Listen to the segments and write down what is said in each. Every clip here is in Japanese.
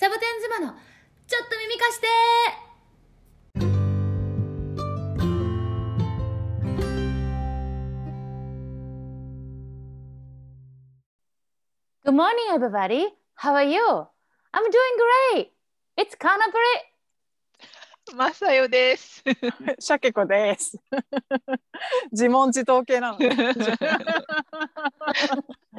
サボテン妻のちょっと耳貸して「Good morning, everybody. How are you? I'm doing great. It's kind of great. まさよです。シャケ子です。自問自答系なの、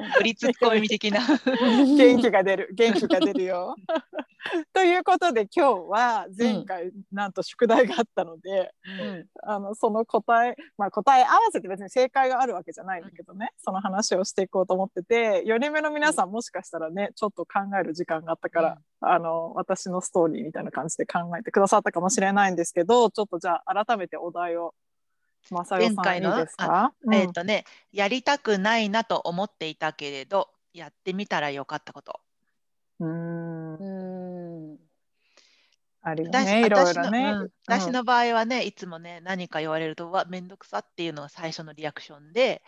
ね。振りツッコミ的な。元気が出る、元気が出るよ。ということで今日は前回、なんと宿題があったので、あのその答え、まあ、答え合わせて別に正解があるわけじゃないんだけどね、その話をしていこうと思ってて4人目の皆さんもしかしたらねちょっと考える時間があったから、あの私のストーリーみたいな感じで考えてくださったかもしれないんですけどちょっとじゃあ改めてお題を前回のえっ、とね、やりたくないなと思っていたけれど、やってみたらよかったこと。うーん。うん。あるよ私ねいろね。うん。私の場合はね、いつもね、何か言われると、うわ、めんどくさっていうのが最初のリアクションで、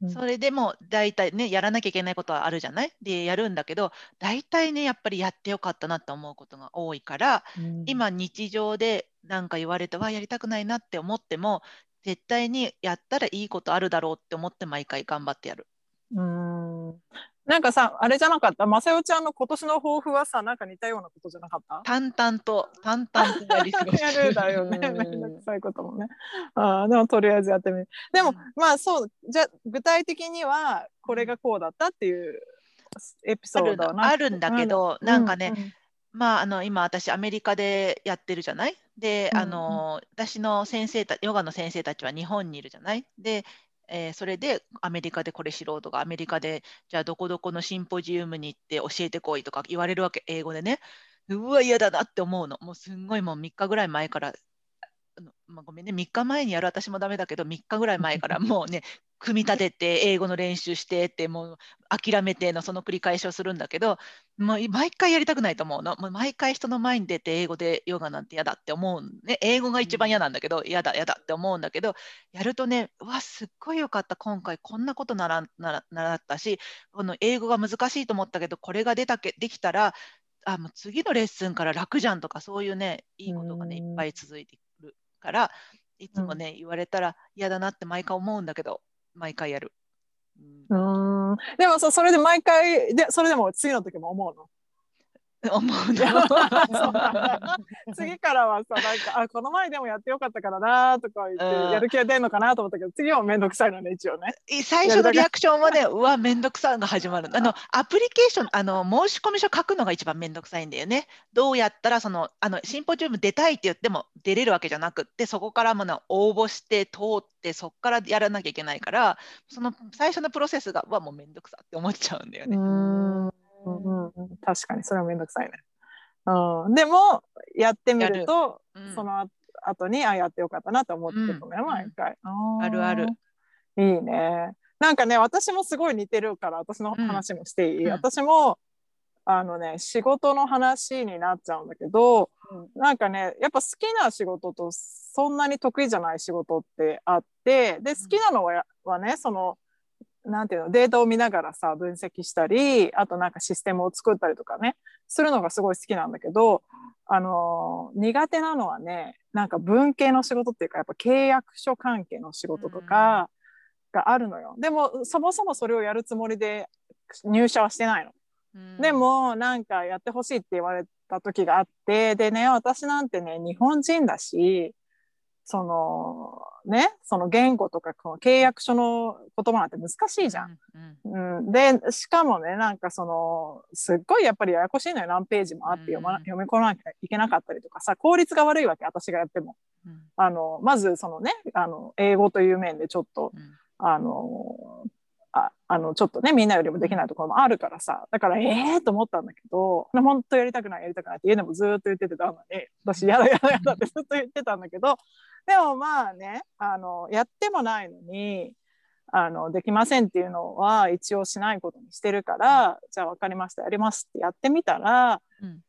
うん。それでも大体ね、やらなきゃいけないことはあるじゃない？で、やるんだけど、大体ね、やっぱりやってよかったなと思うことが多いから、うん。今日常で何か言われてわやりたくないなって思っても絶対にやったらいいことあるだろうって思って毎回頑張ってやる。うーんなんかさあれじゃなかった？まさよちゃんの今年の抱負はさなんか似たようなことじゃなかった？淡々と淡々とやり過ごして やるだよね。うんめんどくさいこともね。あーでもとりあえずやってみる。でも、うんまあそうじゃあ具体的にはこれがこうだったっていうエピソードはあるんだけど、なんかね、うんまああの今私アメリカでやってるじゃない？で、うんあの私の先生たヨガの先生たちは日本にいるじゃない？で、えーそれでアメリカでこれ素人がアメリカでじゃあどこどこのシンポジウムに行って教えてこいとか言われるわけ英語でね。うわ嫌だなって思うの。もうすんごいもう3日ぐらい前からまあ、ごめんね。3日前にやる私もダメだけど3日ぐらい前からもうね組み立てて英語の練習してってもう諦めてのその繰り返しをするんだけどもう毎回やりたくないと思うの。もう毎回人の前に出て英語でヨガなんて嫌だって思うね。英語が一番嫌なんだけど嫌だ嫌だって思うんだけどやるとねうわすっごいよかった。今回こんなことならなら習ったしこの英語が難しいと思ったけどこれが出たけできたらあもう次のレッスンから楽じゃんとかそういうねいいことがねいうん。っぱい続いてくるからいつもね、言われたら嫌だなって毎回思うんだけど毎回やる。うん。でもそそれで毎回でそれでも次の時も思うの？思うの。なんだ 次からはさなんかあこの前でもやってよかったからなとか言って、うんやる気が出るのかなと思ったけど次はめんどくさいのね一応ね。最初のリアクションはね、うわ、めんどくさいが始まる。あの、アプリケーション、あの、申し込み書書くのが一番めんどくさいんだよね。どうやったら、その、あの、シンポジウム出たいって言っても出れるわけじゃなくって、そこからもの応募して、通って、そこからやらなきゃいけないから、その最初のプロセスが、うわ、もうめんどくさって思っちゃうんだよね。んうんうん。確かにそれはめんどくさいね。うん、でもやってみるとうん。そのあ後にあやってよかったなと思ってるのね、うん毎回。ー。あるある。いいね。なんかね私もすごい似てるから私の話もしていい、うん。私もあのね仕事の話になっちゃうんだけど、なんかねやっぱ好きな仕事とそんなに得意じゃない仕事ってあってで好きなのははねそのなんていうのデータを見ながらさ分析したりあとなんかシステムを作ったりとかねするのがすごい好きなんだけどあのー苦手なのはねなんか文系の仕事っていうかやっぱ契約書関係の仕事とかがあるのよ。でもそもそもそれをやるつもりで入社はしてないの。うんで、もなんかやってほしいって言われた時があってでね私なんてね日本人だしそのね。その言語とかこの契約書の言葉なんて難しいじゃん。うんうんうん、でしかもねなんかそのすっごいやっぱりややこしいのよ何ページもあって読,、まうん読み込まなきゃいけなかったりとかさ効率が悪いわけ私がやっても。うん。あのまずそのねあの英語という面でちょっとうん。あのああのちょっとねみんなよりもできないところもあるからさだからええー、と思ったんだけど本当やりたくないやりたくないって家でもずーっと言っててたのに私やだやだやだってずっと言ってたんだけどでもまあねあのやってもないのにあのできませんっていうのは一応しないことにしてるから、じゃあ分かりましたやりますってやってみたら、うん。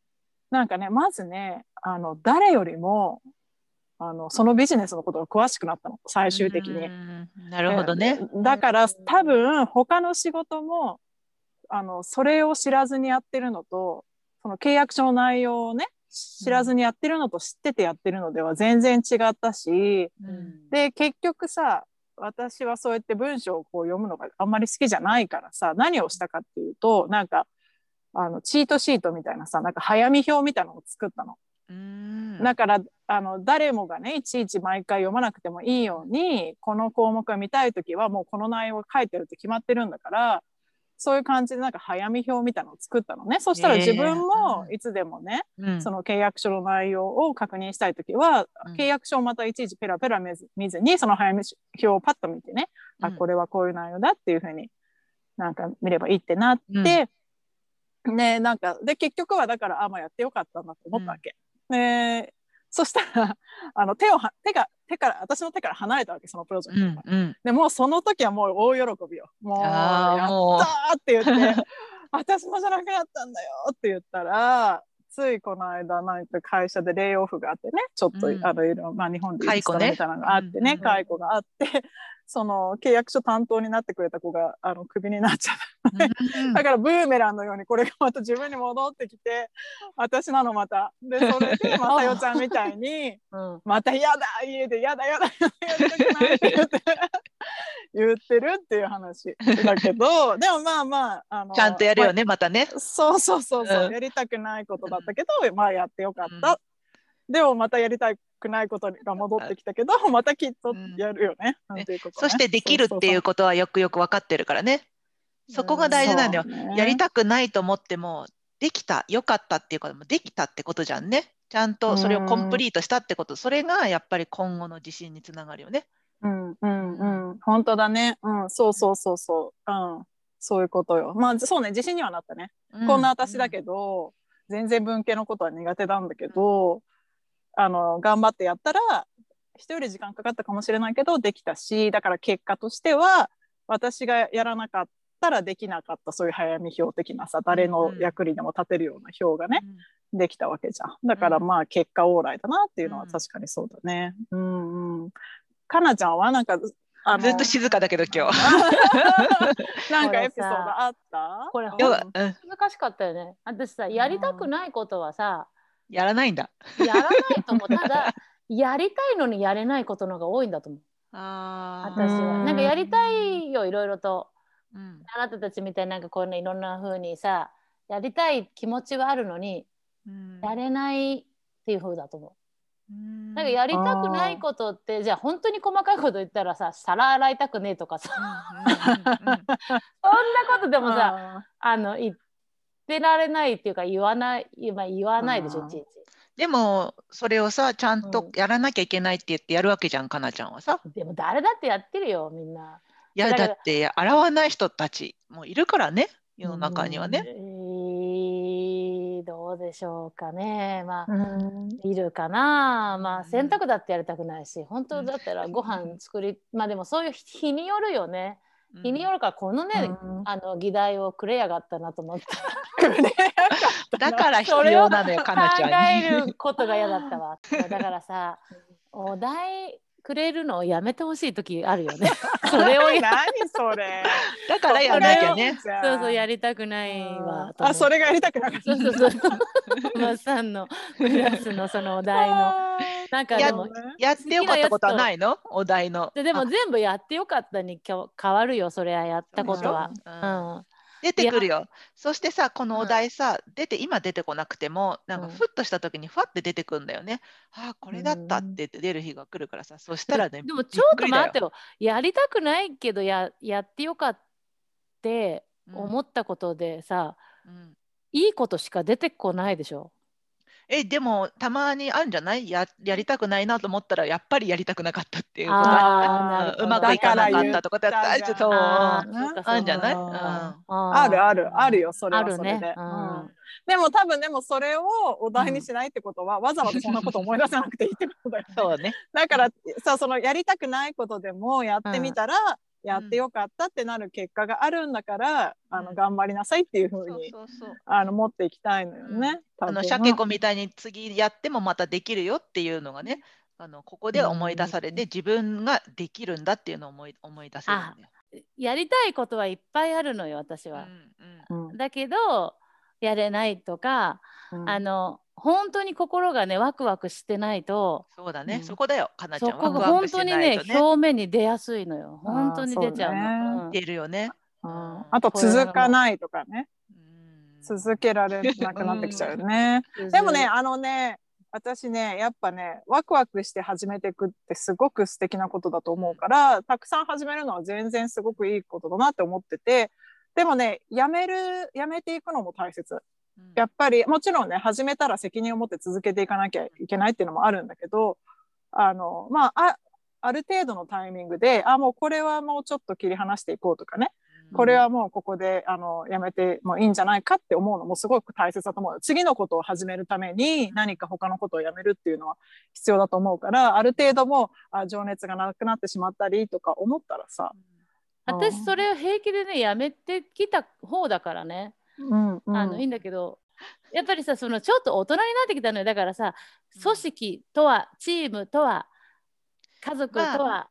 なんかねまずねあの誰よりもあのそのビジネスのことが詳しくなったの最終的に。うん。なるほどね。えだから多分他の仕事もあのそれを知らずにやってるのとその契約書の内容をね知らずにやってるのと知っててやってるのでは全然違ったし、うんで結局さ私はそうやって文章をこう読むのがあんまり好きじゃないからさ何をしたかっていうとなんかあのチートシートみたいなさなんか早見表みたいなのを作ったの。うんだからあの誰もがねいちいち毎回読まなくてもいいようにこの項目が見たい時はもうこの内容が書いてるって決まってるんだからそういう感じでなんか早見表みたいなのを作ったのね。そしたら自分もうん。いつでもね、うん。その契約書の内容を確認したい時は、うん。契約書をまたいちいちペラペラ見ず見ずにその早見表をパッと見てね、あこれはこういう内容だっていうふうになんか見ればいいってなって、ねなんかで結局はだからあまあやってよかったなと思ったわけ。でそしたらあの手をは手が手から私の手から離れたわけそのプロジェクトが。うんうん。でもうその時はもう大喜びよ。もうやったって言って 私もじゃなくなったんだよって言ったらついこの間なんか会社でレイオフがあってねちょっと、うん。あのいろいろまあ日本で解雇ね。みたいなのがあってねうん。解雇があってその契約書担当になってくれた子があのクビになっちゃったうん。だからブーメランのようにこれがまた自分に戻ってきて私なのまた。でそれで まさよちゃんみたいにうん。また嫌だ家で嫌だ嫌だ嫌だやりたくないって言って 言ってるっていう話だけど でもまあまああのちゃんとやるよねまたね。まあそうそうそうそう、うん。やりたくないことだったけど、まあやってよかった、うん。でもまたやりたくないことが戻ってきたけどまたきっとやるよね、そしてできるっていうことはよくよく分かってるからね。そこが大事なんだよ、やりたくないと思ってもできたよかったっていうこともできたってことじゃんね。ちゃんとそれをコンプリートしたってこと。それがやっぱり今後の自信につながるよね。うんうんうん。本当だね。うん。そうそうそうそう。うん。そういうことよ。まあそうね。自信にはなったね。こんな私だけど、全然文系のことは苦手なんだけど、あの頑張ってやったら人より時間かかったかもしれないけどできたしだから結果としては私がやらなかったらできなかったそういう早見表的なさ誰の役にでも立てるような表がね、できたわけじゃん。だからうん。まあ結果オーライだなっていうのは確かにそうだね。うんうん。かなちゃんはなんかあのずっと静かだけど今日。なんかエピソードあった？これ難しかったよね。私さ、やりたくないことはさ、やらないんだ。やらないと思う。ただ、やりたいのにやれないことの方が多いんだと思う。あ私は。うんなんかやりたいよ、いろいろと。うんあなたたちみたいになんかこういうのいろんな風にさ、やりたい気持ちはあるのに、うんやれないっていう風だと思う。うんなんかやりたくないことって、じゃあ本当に細かいこと言ったらさ、皿洗いたくねえとかさ、そんなことでもさ、あの言ってられないっていうか言わない、まあ、言わないでしょ、いちいち。でもそれをさちゃんうんとやらなきゃいけないって言ってやるわけじゃんかなちゃんはさ。でも誰だってやってるよ、みんな。いやだって洗わない人たちもいるからね世の中にはえね。ーどうでしょうかね。まあ、うんいるかな。まあ、うん洗濯だってやりたくないし、本当だったらご飯作り、まあでもそういう日によるよね。日によるから、このね、うんあの議題をくれやがったなと思って。だから必要なのよかなち考ゃんに。えることが嫌だったわ。だからさ、お題くれるのをやめてほしい時あるよね。それをや何それ。だからやらなきゃね。そうそうやりたくないわ。あ、それがやりたくなかった。そうそうそう。マッさんのクラスのそのお題の。なんかでも、やってよかったことはないの？お題の。ででも全部やってよかったに変わるよ、それはやったことは。うんうん。出てくるよ。そしてさ、このお題さ、出て今出てこなくても、なんかうんふっとした時にふわって出てくるんだよね。ああ、これだったって言って出る日が来るからさ、そしたらね、でもちょっと待ってよ。よ。やりたくないけどややってよかってうん思ったことでさ、うんいいことしか出てこないでしょ。え、でもたまにあるんじゃない？ややりたくないなと思ったら、やっぱりやりたくなかったっていうことあーあなるほど。うまくいかなかったとかだったら、だから言ったじゃん。そう。あるんじゃない？そうかあるある。あるよそれあるはそれで、ね。ううんん。でも多分でもそれをお題にしないってことは、わざわざそんなこと思い出さなくていいってことだよね。そうね。だからさそのやりたくないことでもやってみたら、やってよかったってなる結果があるんだから、あうん。の頑張りなさいっていうふうに。あの持っていきたいのよね。あのシャケ子みたいに次やってもまたできるよっていうのがね、あのここで思い出されて、自分ができるんだっていうのを思い思い出せる。んだよ。やりたいことはいっぱいあるのよ、私は。うんうん。うん。だけど、やれないとか、うん。あの本当に心がねワクワクしてないとそうだね、うんそこだよ、かなちゃん。そこが本当にねね。表面に出やすいのよ本当に出ちゃうの。うん出るよね。うんうんあと続かないとかねうん続けられなくなってきちゃうよね。でもねあのね私ねやっぱねワクワクして始めていくってすごく素敵なことだと思うからたくさん始めるのは全然すごくいいことだなって思っててでもねやめるやめていくのも大切うんやっぱりもちろんね始めたら責任を持って続けていかなきゃいけないっていうのもあるんだけどあのまああある程度のタイミングであもうこれはもうちょっと切り離していこうとかね。これはもうここであのやめてもいいんじゃないかって思うのもすごく大切だと思う。次のことを始めるために何か他のことをやめるっていうのは必要だと思うからある程度もあ情熱がなくなってしまったりとか思ったらさ、私それを平気でねやめてきた方だからね、うんうん、あのいいんだけどやっぱりさそのちょっと大人になってきたのよ。だからさ組織とはチームとは家族とは、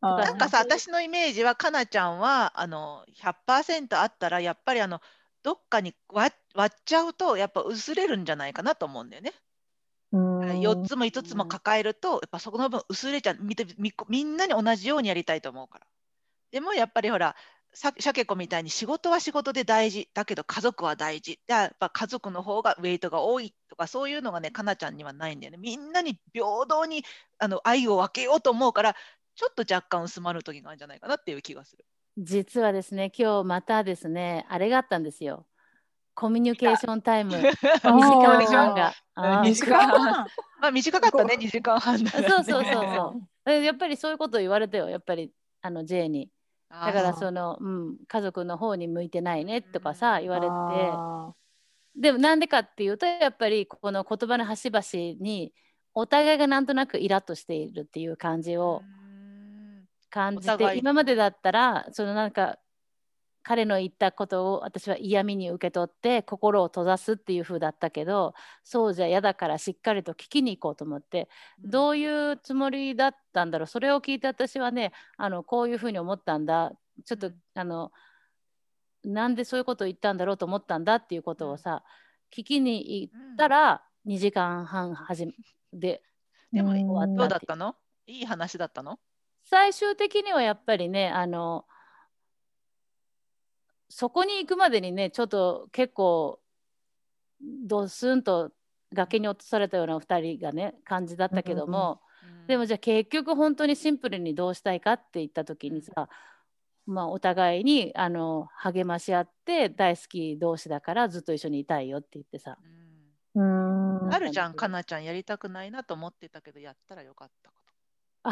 あなんかさ、私のイメージは、かなちゃんはあの100%あったら、やっぱりあのどっかに割割っちゃうと、やっぱ薄れるんじゃないかなと思うんだよね。うん。4つも5つも抱えると、やっぱそこの分薄れちゃう。みてみみんなに同じようにやりたいと思うから。でもやっぱりほら、さシャケ子みたいに仕事は仕事で大事だけど家族は大事。でやっぱ家族の方がウェイトが多いとかそういうのがね、かなちゃんにはないんだよね。みんなに平等にあの愛を分けようと思うから、ちょっと若干薄まる時があるんじゃないかなっていう気がする。実はですね今日またですねあれがあったんですよコミュニケーションタイム2時あ間半が。あー2時間半？まあ短かったね、2時間半。そうそうそうそうえやっぱりそういうこと言われたよやっぱりあの J にだからその、うん、家族の方に向いてないねとかさ言われて。あでもなんでかっていうとやっぱりこの言葉の端々にお互いがなんとなくイラッとしているっていう感じを感じて今までだったらそのなんか彼の言ったことを私は嫌味に受け取って心を閉ざすっていう風だったけどそうじゃ嫌だからしっかりと聞きに行こうと思ってどういうつもりだったんだろう？それを聞いて私はねあのこういうふうに思ったんだ。ちょっと、うん。あのなんでそういうことを言ったんだろうと思ったんだっていうことをさ、聞きに行ったら2時間半始めででもうん終どわったってうだったの？いい話だったの？最終的にはやっぱりねあのそこに行くまでにねちょっと結構ドスンと崖に落とされたような2人がね感じだったけども、でもじゃあ結局本当にシンプルにどうしたいかって言った時にさ、まあ、お互いにあの励まし合って大好き同士だからずっと一緒にいたいよって言ってさ。うん。うん。あるじゃん、かなちゃんやりたくないなと思ってたけど、やったらよかった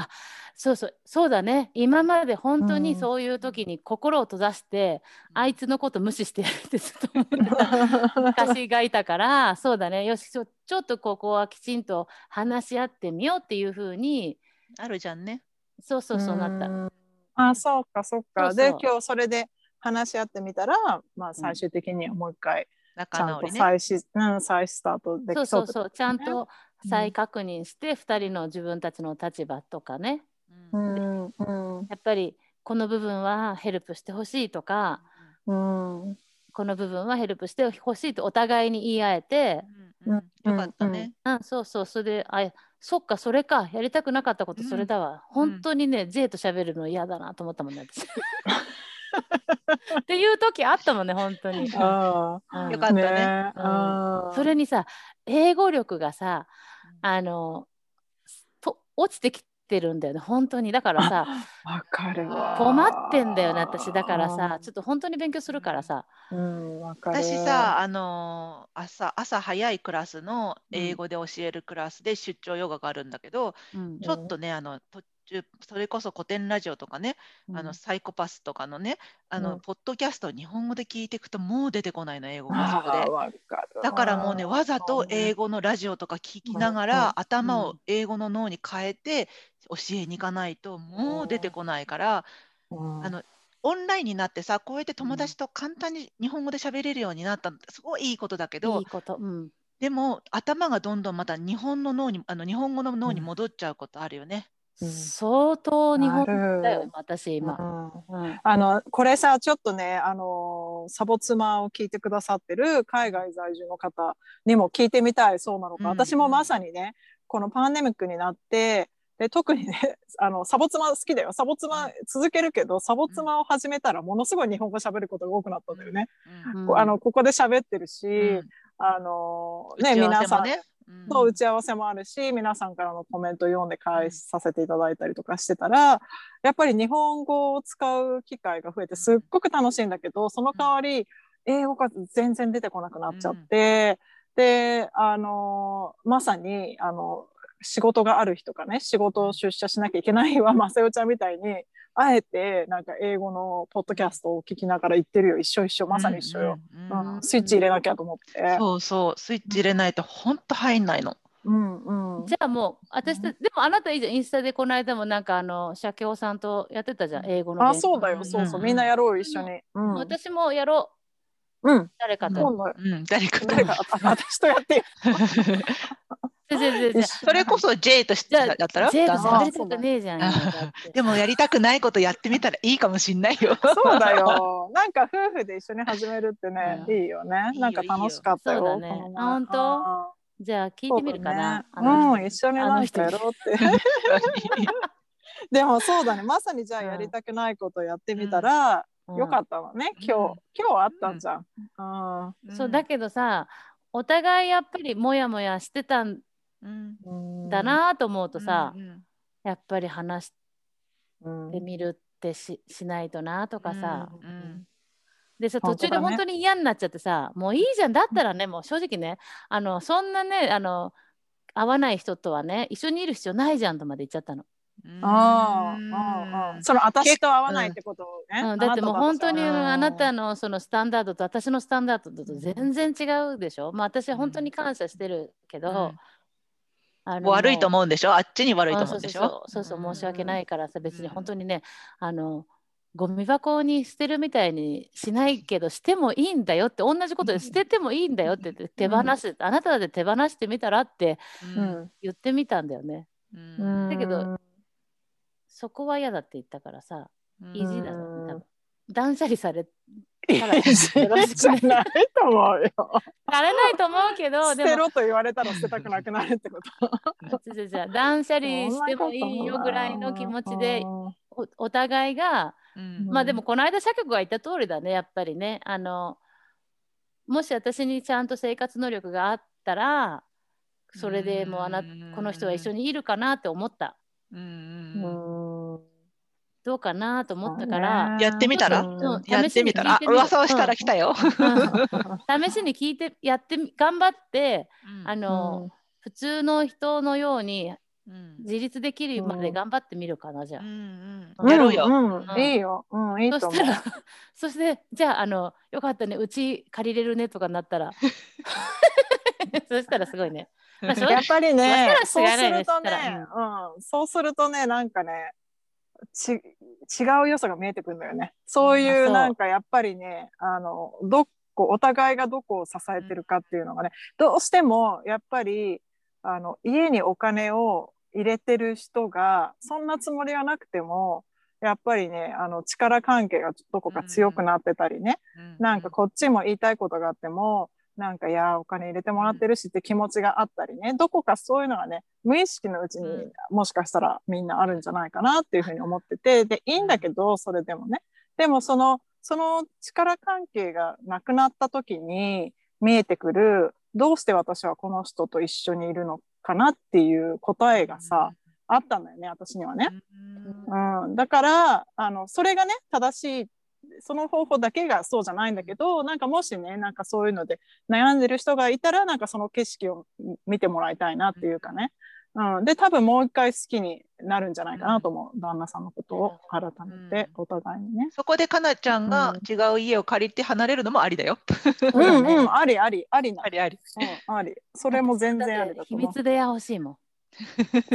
こそうそうそうだね。今まで本当うん。にそういう時に心を閉ざして、と。あいつのこと無視してるってずっと思ってた。昔がいたからそうだね。よしちょちょっとここはきちんと話し合ってみようっていうふうにあるじゃんね。そうそうそうなった。ん。あそうかそうか。そうそう。で今日それで話し合ってみたら、まあ、最終的にはもう一回ちゃんと仲直りね。再し、うん、再スタートできそううそうそそう。ちゃんとうん再確認して2人の自分たちの立場とかね。ううん。んうんやっぱりこの部分はヘルプしてほしいとかうんこの部分はヘルプしてほしいとお互いに言い合えて、うんうん。よかったね。うん、そうそう。それであそっかそれか。やりたくなかったことそれだわ、うん本当にね J と喋るの嫌だなと思ったもんね私。っていう時あったもんね本当に、あうん。よかったね。ね。それにさ英語力がさあのと落ちてきてるんだよね本当に。だからさわかるわ。困ってんだよね私。だからさちょっと本当に勉強するからさ、うんわかる。私さ、あのー朝朝早いクラスの英語で教えるクラスで出張ヨガがあるんだけど、うん。ちょっとねあの途中それこそ古典ラジオとかね、あのサイコパスとかのねあの、うん。ポッドキャストを日本語で聞いていくともう出てこないの英語がそこで。だからもうねわざと英語語のラジオとか聞きながうんら、うん。頭を英語の脳に変えて教えに行かないともう出てこないから、あのオンラインになってさこうやって友達と簡単に日本語で喋れるようになったのってすごいいいことだけどいいでも頭がどんどんまた日本の脳にあの日本語の脳に戻っちゃうことあるよね。うん。相当日本だよ私今、あのこれさちょっとねあののサボ妻を聞いてくださってる海外在住の方にも聞いてみたいそうなのか、うん私もまさにねこのパンデミックになってで特にね あのサボ妻好きだよ。サボ妻続けるけどサボ妻を始めたらものすごい日本語喋ることが多くなったん。だよね。あのここで喋ってるし、うん。あのね皆さんね。うんと打ち合わせもあるし皆さんからのコメント読んで返させていただいたりとかしてたらやっぱり日本語を使う機会が増えてすっごく楽しいんだけどその代わり英語が全然出てこなくなっちゃって、であのまさにあの仕事がある日とかね仕事を出社しなきゃいけない日はまさよちゃんみたいにあえてなんか英語のポッドキャストを聞きながら言ってるよ。一緒一緒。まさに一緒よ、うんスイッチ入れなきゃと思って。そうそうスイッチ入れないと本当入んないの。うんうん。じゃあもう私た、でもあなたいいじゃんインスタでこの間もなんかあの社協さんとやってたじゃん英語のあそうだよ。そうそう、うんみんなやろう一緒に。うん。私もやろう。うん。誰かと、誰かと。誰かあ私とやって それこそ J としてだったら？ジェイと喋りたくねえじゃんでもやりたくないことやってみたらいいかもしんないよ。そうだよ。なんか夫婦で一緒に始めるってね、うんいいよね。なんか楽しかったよ。そ本当？あじゃあ聞ーいてみるかな、そうだねうん、あの人一緒になんかやろうって。でもそうだね。まさにじゃあやりたくないことやってみたら、よかったわね。今日、今日あったんじゃん。うんそうだけどさお互いやっぱりモヤモヤしてたんだなと思うとさ、うんやっぱり話しうんてみるってししないとなとかさ、うんうんでさ途中で本当に嫌になっちゃってさ、もういいじゃん。だったらねもう正直ねあのそんなねあの合わない人とはね一緒にいる必要ないじゃんとまで言っちゃったの、ああ、うんうん、その私と合わないってことをね。うん、だってもう本当にうん。あなたのそのスタンダードと私のスタンダードと全然違うでしょ、まあ私は本当に感謝してるけど、あの悪いとう思うんでしょ？あっちに悪いとあ思うんでしょ？そうそうそう。そうそう申し訳ないからさ別に本当にねあのゴミ箱に捨てるみたいにしないけどしてもいいんだよって同じことで捨ててもいいんだよって言って手放す、あなたで手放してみたらってううん。ん言ってみたんだよね。うん。だけどそこは嫌だって言ったからさうん。意地だうん多分。断捨離されたらよろしくじゃないと思うよ。されないと思うけど捨 でも。てろと言われたら捨てたくなくなるってこと。じゃじゃじゃ断捨離してもいいよぐらいの気持ちでおお互いがうん。まあでもこの間社局が言った通りだねやっぱりね。あのもし私にちゃんと生活能力があったらそれでもうあなうんこの人は一緒にいるかなって思った。うん。ううんんどうかなと思ったから、やってみたら？うん。やってみたら？噂をしたら来たよ。試しに聞いてやってみ頑張ってうん。あの、普通の人のようにうん。自立できるまで頑張ってみるかなじゃあ。う。んうん。やろうよ。んうん。いいよ。うん、いいと思う。そした。ら そしてじゃああのよかったね。うち借りれるねとかなったら。そしたらすごいね。やっぱりね、そそうすするとねうん、そうするとね、なんかね、ち違う良さが見えてくるんだよね。そういううなんかやっぱりね、あのどこお互いがどこを支えてるかっていうのがね、どうしてもやっぱりあの家にお金を入れてる人がそんなつもりはなくても。やっぱりねあの力関係がどこか強くなってたりね、なんかこっちも言いたいことがあっても、なんかいやお金入れてもらってるしって気持ちがあったりね、どこかそういうのがね無意識のうちにうん。もしかしたらみんなあるんじゃないかなっていうふうに思ってて。でいいんだけどそれでもね。でもそのその力関係がなくなった時に見えてくるどうして私はこの人と一緒にいるのかなっていう答えがさ、あったんだよね私にはね。うん、だからあのそれがね正しいその方法だけがそうじゃないんだけどなんかもしねなんかそういうので悩んでる人がいたらなんかその景色を見てもらいたいなっていうかね、うん、で多分もう一回好きになるんじゃないかなと思う、旦那さんのことを改めてお互いにね。そこでかなちゃんが違う家を借りて離れるのもありだよ。うんうん。ありあり。ありなありあり。うん、あり。それも全然ありだと秘思う。密部屋欲しいもん。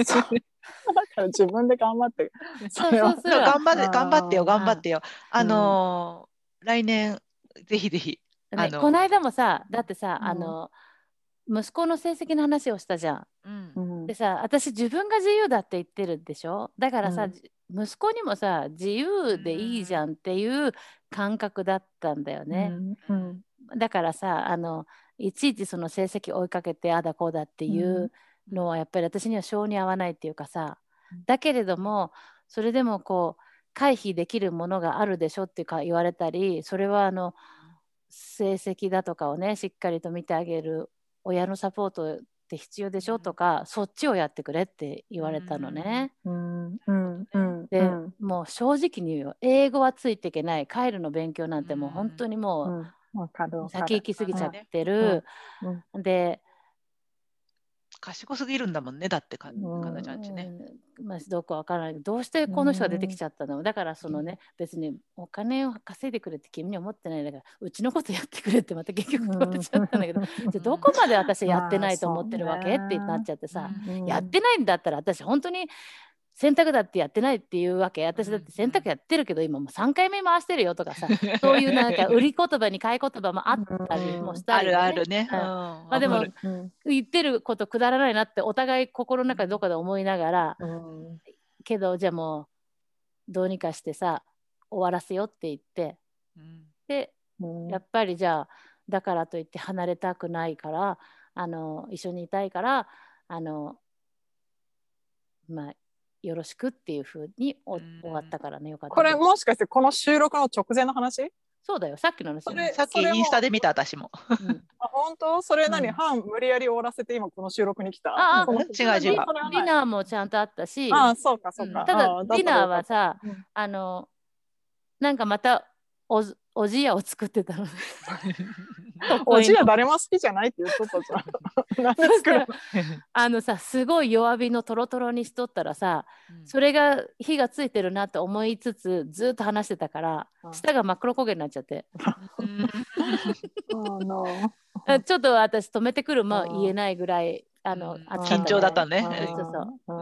そう。だから自分で頑張ってそうそれは。そうするわ頑張って頑張ってよ頑張ってよ。あのー来年ぜひぜひ。ねあのこの間もさだってさ、うん。あの息子の成績の話をしたじゃん。うん。うん。でさ私自分が自由だって言ってるでしょ？だからさ、うん。じ息子にもさ自由でいいじゃんっていう感覚だったんだよね。うん。だからさあのいちいちその成績追いかけてあだこうだっていうのはやっぱり私には性に合わないっていうかさ。だけれどもそれでもこう回避できるものがあるでしょっていうか言われたりそれはあの成績だとかをねしっかりと見てあげる親のサポートって必要でしょとか、そっちをやってくれって言われたのね。で、もう正直に言うよ。英語はついていけない。帰るの勉強なんてもう本当にもう、先行き過ぎちゃってる、で賢すぎるんだもんねだってかかなちゃんちね。まあ、どうかわからない。どうしてこの人が出てきちゃったの、だからそのね別にお金を稼いでくれって君には思ってない。だからうちのことやってくれってまた結局言われちゃったんだけど、じゃどこまで私やってないと思ってるわけ、ってなっちゃってさ、やってないんだったら私本当に洗濯だってやってないっていうわけ。私だって洗濯やってるけど今もう3回目回してるよとかさ そういうなんか売り言葉に買い言葉もあったりもしたり、ね、あるあるね、うん、まあでも、言ってることくだらないなってお互い心の中でどこかで思いながら、けどじゃあもうどうにかしてさ終わらせよって言って、で、やっぱりじゃあだからといって離れたくないからあの一緒にいたいからあのまあよろしくっていうふうに終わったからね。よかったこれもしかしてこの収録の直前の話？そうだよ。さっきの話。さっきインスタで見た私も、うん、あ本当？それ何、うん、半無理やり終わらせて今この収録に来た？ああ違う違うディナーもちゃんとあったし。あそうかそうか、ただディナーはさ、あのなんかまたおおじやを作ってたの ね。おじや誰も好きじゃないって言っとったじゃん。なんですか あのさすごい弱火のとろとろにしとったらさ、うん、それが火がついてるなと思いつつずっと話してたから、うん、舌が真っ黒焦げになっちゃって。ちょっと私止めてくるも言えないぐらいあの、緊張だったね。そうそ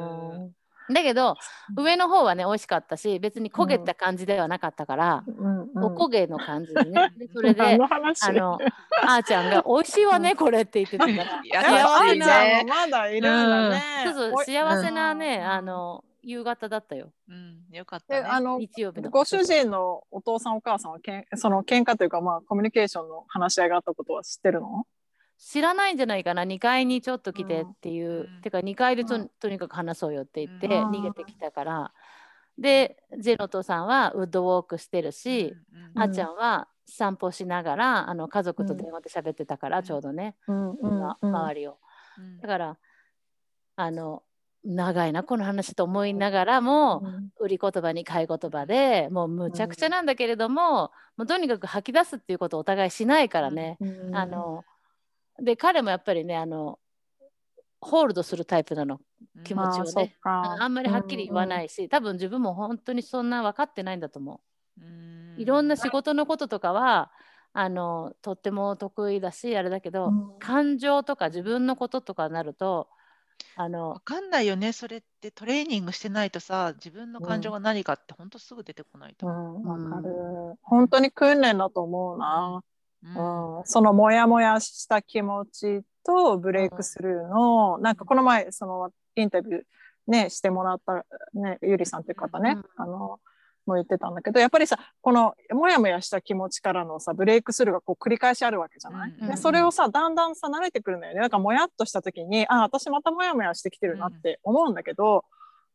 う。だけど、上の方はね美味しかったし別に焦げた感じではなかったから、うんうん、お焦げの感じでね。でそれであのあーちゃんが「美味しいわねこれ」って言ってたから。幸せな、まだいるんだね、そうそう幸せなね、あの夕方だったよ。うん、よかった、ね、あの日曜日の。ご主人のお父さんお母さんはけんその喧嘩というかまあコミュニケーションの話し合いがあったことは知ってるの？知らないんじゃないかな。2階にちょっと来てっていう、うん、てか2階でと,、とにかく話そうよって言って逃げてきたから、でジェのお父さんはウッドウォークしてるし、あっちゃんは散歩しながらあの家族と電話で喋ってたから、ちょうどね、周りを。だからあの長いなこの話と思いながらも、売り言葉に買い言葉でもうむちゃくちゃなんだけれども,、もうとにかく吐き出すっていうことをお互いしないからね、あので彼もやっぱりねあのホールドするタイプなの気持ちをね、あんまりはっきり言わないし、うんうん、多分自分も本当にそんな分かってないんだと思う。ういろんな仕事のこととかはあのとっても得意だしあれだけど、うん、感情とか自分のこととかになるとあの分かんないよねそれって。トレーニングしてないとさ自分の感情が何かって本当すぐ出てこないと思う。うん、分かる。本当に訓練だと思うな。うん、そのモヤモヤした気持ちとブレイクスルーの、うん、なんかこの前そのインタビューねしてもらった、ね、ゆりさんっていう方ね、うん、あのも言ってたんだけどやっぱりさこのモヤモヤした気持ちからのさブレイクスルーがこう繰り返しあるわけじゃない、うん、でそれをさだんだんさ慣れてくるんだよね。なんかもやっとした時にあ私またモヤモヤしてきてるなって思うんだけど、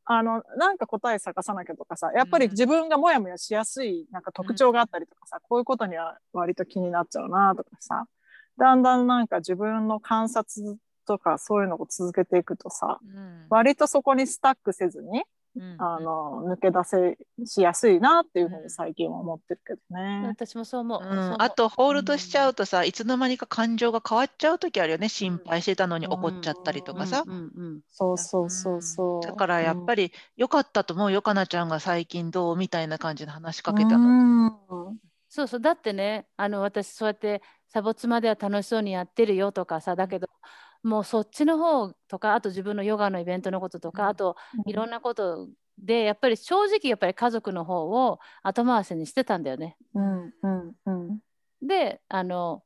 あのなんか答え探さなきゃとかさやっぱり自分がモヤモヤしやすいなんか特徴があったりとかさ、こういうことには割と気になっちゃうなとかさだんだんなんか自分の観察とかそういうのを続けていくとさ、割とそこにスタックせずにあの抜け出せしやすいなっていうふうに最近は思ってるけどね。私もそう思う。うん、あとホールドしちゃうとさ、うん、いつの間にか感情が変わっちゃう時あるよね。心配してたのに怒っちゃったりとかさ。そうそうそうそう。だからやっぱり良かったと思うよかなちゃんが最近どうみたいな感じの話しかけたの。そうそう。だってねあの私そうやってサボツまでは楽しそうにやってるよとかさだけどもうそっちの方とかあと自分のヨガのイベントのこととか、あといろんなことでやっぱり正直やっぱり家族の方を後回しにしてたんだよね。うんうんうん、であの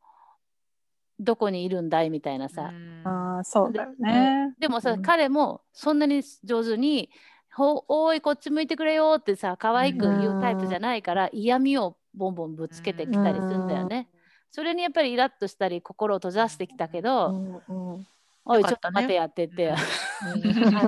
どこにいるんだいみたいなさ。あそうだよね。でもさ、うん、彼もそんなに上手に「おいこっち向いてくれよ」ってさ可愛く言うタイプじゃないから、嫌味をボンボンぶつけてきたりするんだよね。それにやっぱりイラッとしたり心を閉ざしてきたけど、うんうんおいちょっと待てやってって、あ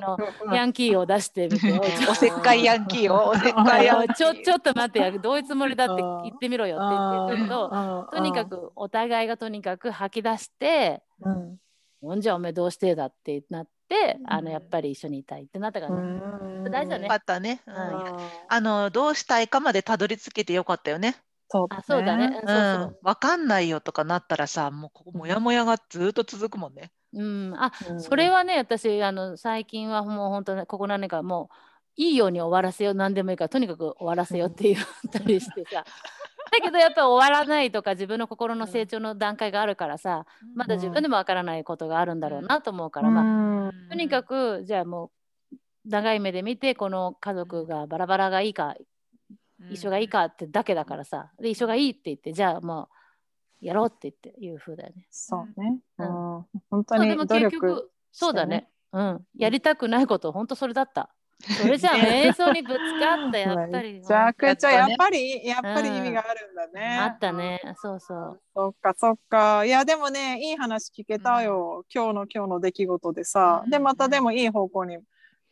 のヤンキーを出してみておせっかいヤンキーをおせっかいヤンキー。ちょちょっと待てやどういうつもりだって言ってみろよって言ってるけどとにかくお互いがとにかく吐き出してうん「ほんじゃおめえどうしてだ」ってなってあうん。のやっぱり一緒にいたいってなったから、ね。うん。大事だね。よかったね。うん。うん。あのどうしたいかまでたどり着けてよかったよね。そうあそうだね、うわかんないよとかなったらさ、もうここもやもやがずっと続くもんね。う、うん、あうん。それはね私あの最近はもう本当ねここ何年かもういいように終わらせよう何でもいいからとにかく終わらせようって言ったりしてさ。だけどやっぱ終わらないとか自分の心の成長の段階があるからさまだ自分でもわからないことがあるんだろうなと思うから、まあとにかくじゃあもう長い目で見てこの家族がバラバラがいいか一緒がいいかってだけだからさで一緒がいいって言ってじゃあもうやろうって言っていう風だよね。そうね。ううんん本当に努力結局そうだね。うん、やりたくないこと本当それだった。それじゃあね瞑想にぶつかったやっぱり。めちゃくちゃややっぱりやっぱり意味があるんだね。あったね。そうそう。そっかそっか。いやでもねいい話聞けたよ。今日の今日の出来事でさ。うんでまたでもいい方向に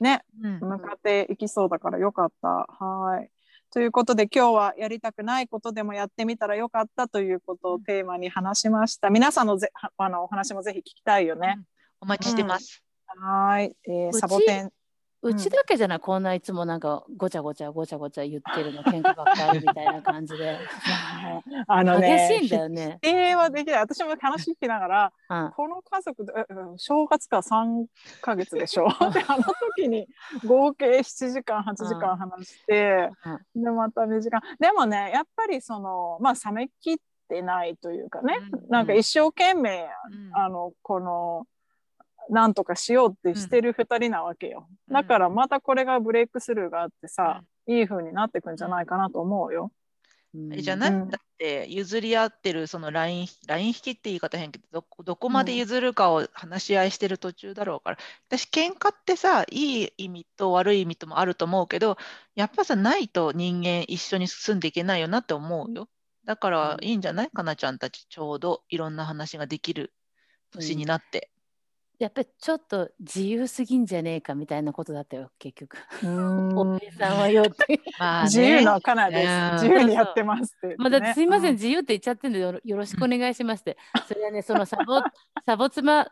ねうん向かっていきそうだからよかった。はい。ということで今日はやりたくないことでもやってみたらよかったということをテーマに話しました。皆さんのぜはあのお話もぜひ聞きたいよね。お待ちしてます。はい、えーサボテン。うちだけじゃない、こんないつもなんかごちゃごちゃごちゃごちゃ言ってるの喧嘩ばっかりみたいな感じで。あのね、激しいんだよね。否定はできない。私も話聞きながら、うん。この家族正月から3ヶ月でしょ？で、あの時に合計7時間、8時間話して、で、また2時間。でもね、やっぱりその、まあ、冷めきってないというかね、うん。なんか一生懸命、うん。あの、この、なんとかしようってしてる2人なわけよ。だからまたこれがブレイクスルーがあってさ、いい風になってくんじゃないかなと思うよ。じゃない、うん。だって譲り合ってるそのラインライン引きって言い方変けどどこどこまで譲るかを話し合いしてる途中だろうから、私喧嘩ってさいい意味と悪い意味ともあると思うけどやっぱさないと人間一緒に住んでいけないよなって思うよ。だからいいんじゃない？かなちゃんたちちょうどいろんな話ができる年になって、やっぱりちょっと自由すぎんじゃねえかみたいなことだったよ、結局。うん。お姉さんはよって。まあね。自由なカナです。うん自由にやってますってね、まあ、だすいません、う自由って言っちゃってんでよろよろしくお願いしますって。それはね、そのサボサボ妻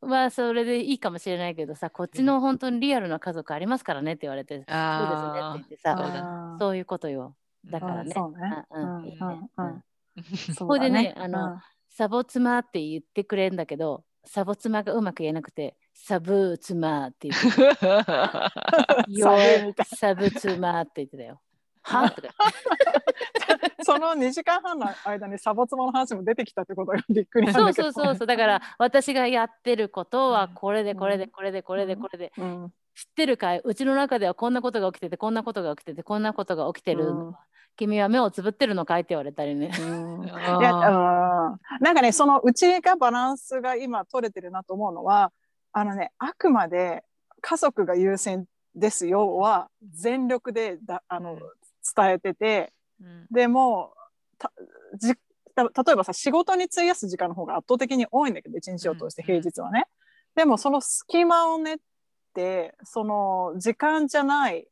はそれでいいかもしれないけどさ、こっちの本当にリアルな家族ありますからねって言われて、そうですねってあ言ってさ、そういうことよ。ーだからね。そこれでねだあのサボ妻って言ってくれるんだけど、サボ妻がうまく言えなくて、サブ妻って言ってた。よ サブみたいサブ妻って言ってたよ。はとか その2時間半の間にサボツマの話も出てきたってことがびっくりなんそうだけど。そうそうそう。だから私がやってることはこれでこれでうん。これでこれでこれで。うん。知ってるかい？うちの中ではこんなことが起きててこんなことが起きててこんなことが起きてるのは、うん君は目をつぶってるのかいって言われたりね。うん。いあや、なんかね、そのうちがバランスが今取れてるなと思うのは、あのね、あくまで家族が優先ですよは全力でだあの伝えてて、うん。でもたじた例えばさ仕事に費やす時間の方が圧倒的に多いんだけど一日を通してうん。平日はね、でもその隙間を練ってその時間じゃない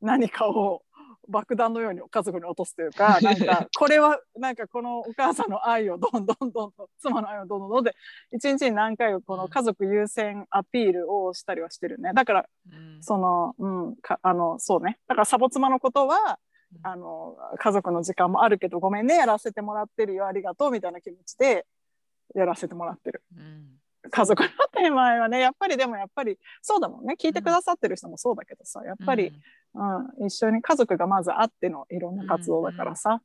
何かを爆弾のように家族に落とすというか なんかこれはなんかこのお母さんの愛をどんどんどんどん妻の愛をどんどんどんで一日に何回かこの家族優先アピールをしたりはしてるね。だからうん。そのうんかあのそうね。だからサボ妻のことはうん。あの家族の時間もあるけどごめんねやらせてもらってるよありがとうみたいな気持ちでやらせてもらってる。うん家族の手前はね。やっぱりでもやっぱりそうだもんね。聞いてくださってる人もそうだけどさやっぱり、うん。一緒に家族がまずあってのいろんな活動だからさ、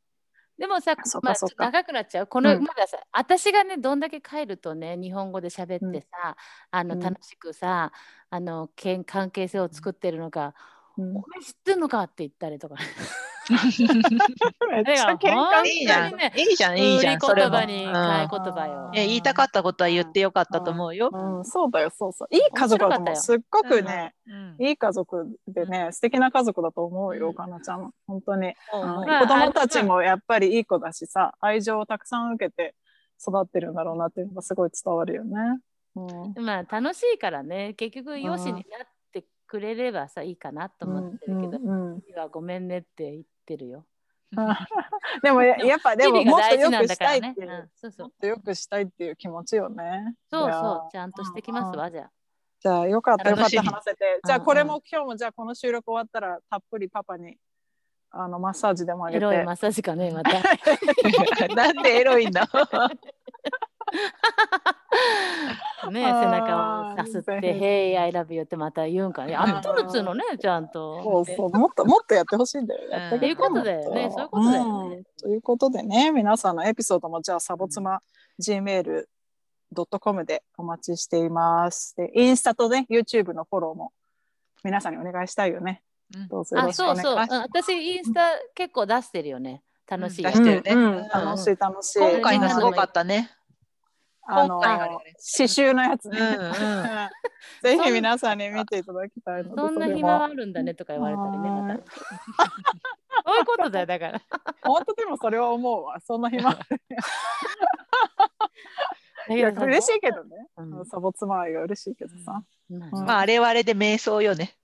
でもさ、まあ、長くなっちゃう。この、うん。まださ、私がね、どんだけ帰るとね、日本語で喋ってさ、あのうん。楽しくさ、あのけん関係性を作ってるのか、うん。お前知ってんのかって言ったりとか。めっちゃ喧嘩いいじゃん、いいじゃん、いいじゃん、それも。言葉よ。言いたかったことは言ってよかったと思うよ。うん、そうだよ、そうそう。いい家族だと思う。すっごくね、うんいい家族でね、素敵な家族だと思うよ、うんかなちゃん。本当に。子供たちもやっぱりいい子だしさ、愛情をたくさん受けて育ってるんだろうなっていうのがすごい伝わるよね。うんまあ楽しいからね結局養子になってくれればさいいかなと思ってるけど、うんうん次はごめんねって言ってるよ。でもややっぱでももっとよくし。たいっていうう、ん、そうそうもっとよくしたいっていう気持ちよね。そうそうちゃんとしてきますわじゃあ。じゃあよかったよかったみ話せて。じゃあうんうんこれも今日もじゃあこの収録終わったらたっぷりパパにあのマッサージでもあげて。エロいマッサージかねまた。なんでエロいんだ ね背中をさすって「あーぜひ Hey I love you」ってまた言うんかね。あっとるっつうのねちゃんと。そうそうもっともっとやってほしいんだよ。やってあげてっていうことだよねそういうことだよねうんということでね皆さんのエピソードもじゃあサボ妻 gmail.com でお待ちしています。でインスタとね YouTube のフォローも皆さんにお願いしたいよね。うんどうぞよろあしくお願いします。そうそう、うん私インスタ結構出してるよね楽しい出してるねうんうん楽しい楽しい。今回のすごかったね。あの刺繍のやつね。うんうん ぜひ皆さんに見ていただきたい。そんな暇はあるんだねとか言われたりねまた。はいそういうことだよだから。本当でもそれは思うわ。そんな暇。いや嬉しいけどね。うんサボ妻愛が嬉しいけどさ。まああれはあれで瞑想よね。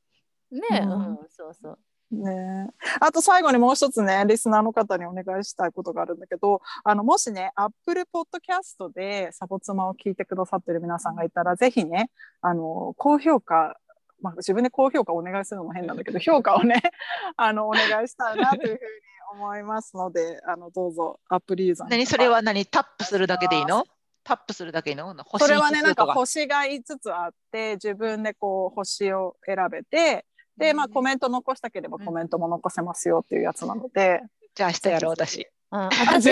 ね、ううんん、そうそう。ね。えあと最後にもう一つね、リスナーの方にお願いしたいことがあるんだけど、あの、もしね、Apple Podcast でサボ妻を聞いてくださってる皆さんがいたら、ぜひね、あの、高評価、まあ、自分で高評価お願いするのも変なんだけど、評価をね、あの、お願いしたいなというふうに思いますので、あの、どうぞ、アップルユーザー何それは何？タップするだけでいいの？タップするだけいいの？星それはね、なんか星が5つあって、自分でこう星を選べて、で、まあコメント残したければコメントも残せますよっていうやつなので、じゃあ明日やろう 私。うん、あ私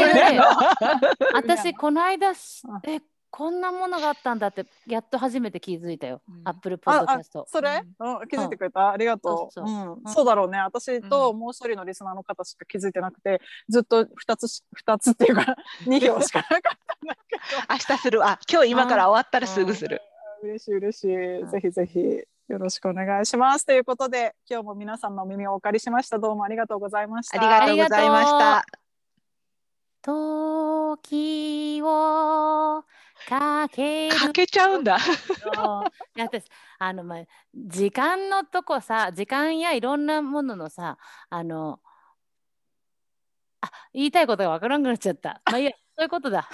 私この間えこんなものがあったんだってやっと初めて気づいたよ、うん。アップルポッドキャスト。それ、うん、気づいてくれた、ありがとう。そううそん、そうだろうね。私ともう一人のリスナーの方しか気づいてなくて、ずっと2つし、二つっていうか、2票しかなかったんだけど。明日する。あ今日今から終わったらすぐする。嬉しい嬉しい。んぜひぜひ。よろしくお願いします。ということで、今日も皆さんのお耳をお借りしました。どうもありがとうございました。ありがとうございました。時をかけるかけちゃうんだ。や私あの、まあ、時間のとこさ時間やいろんなもののさあのあ言いたいことがわからなくなっちゃった。まあいいやそういうことだ。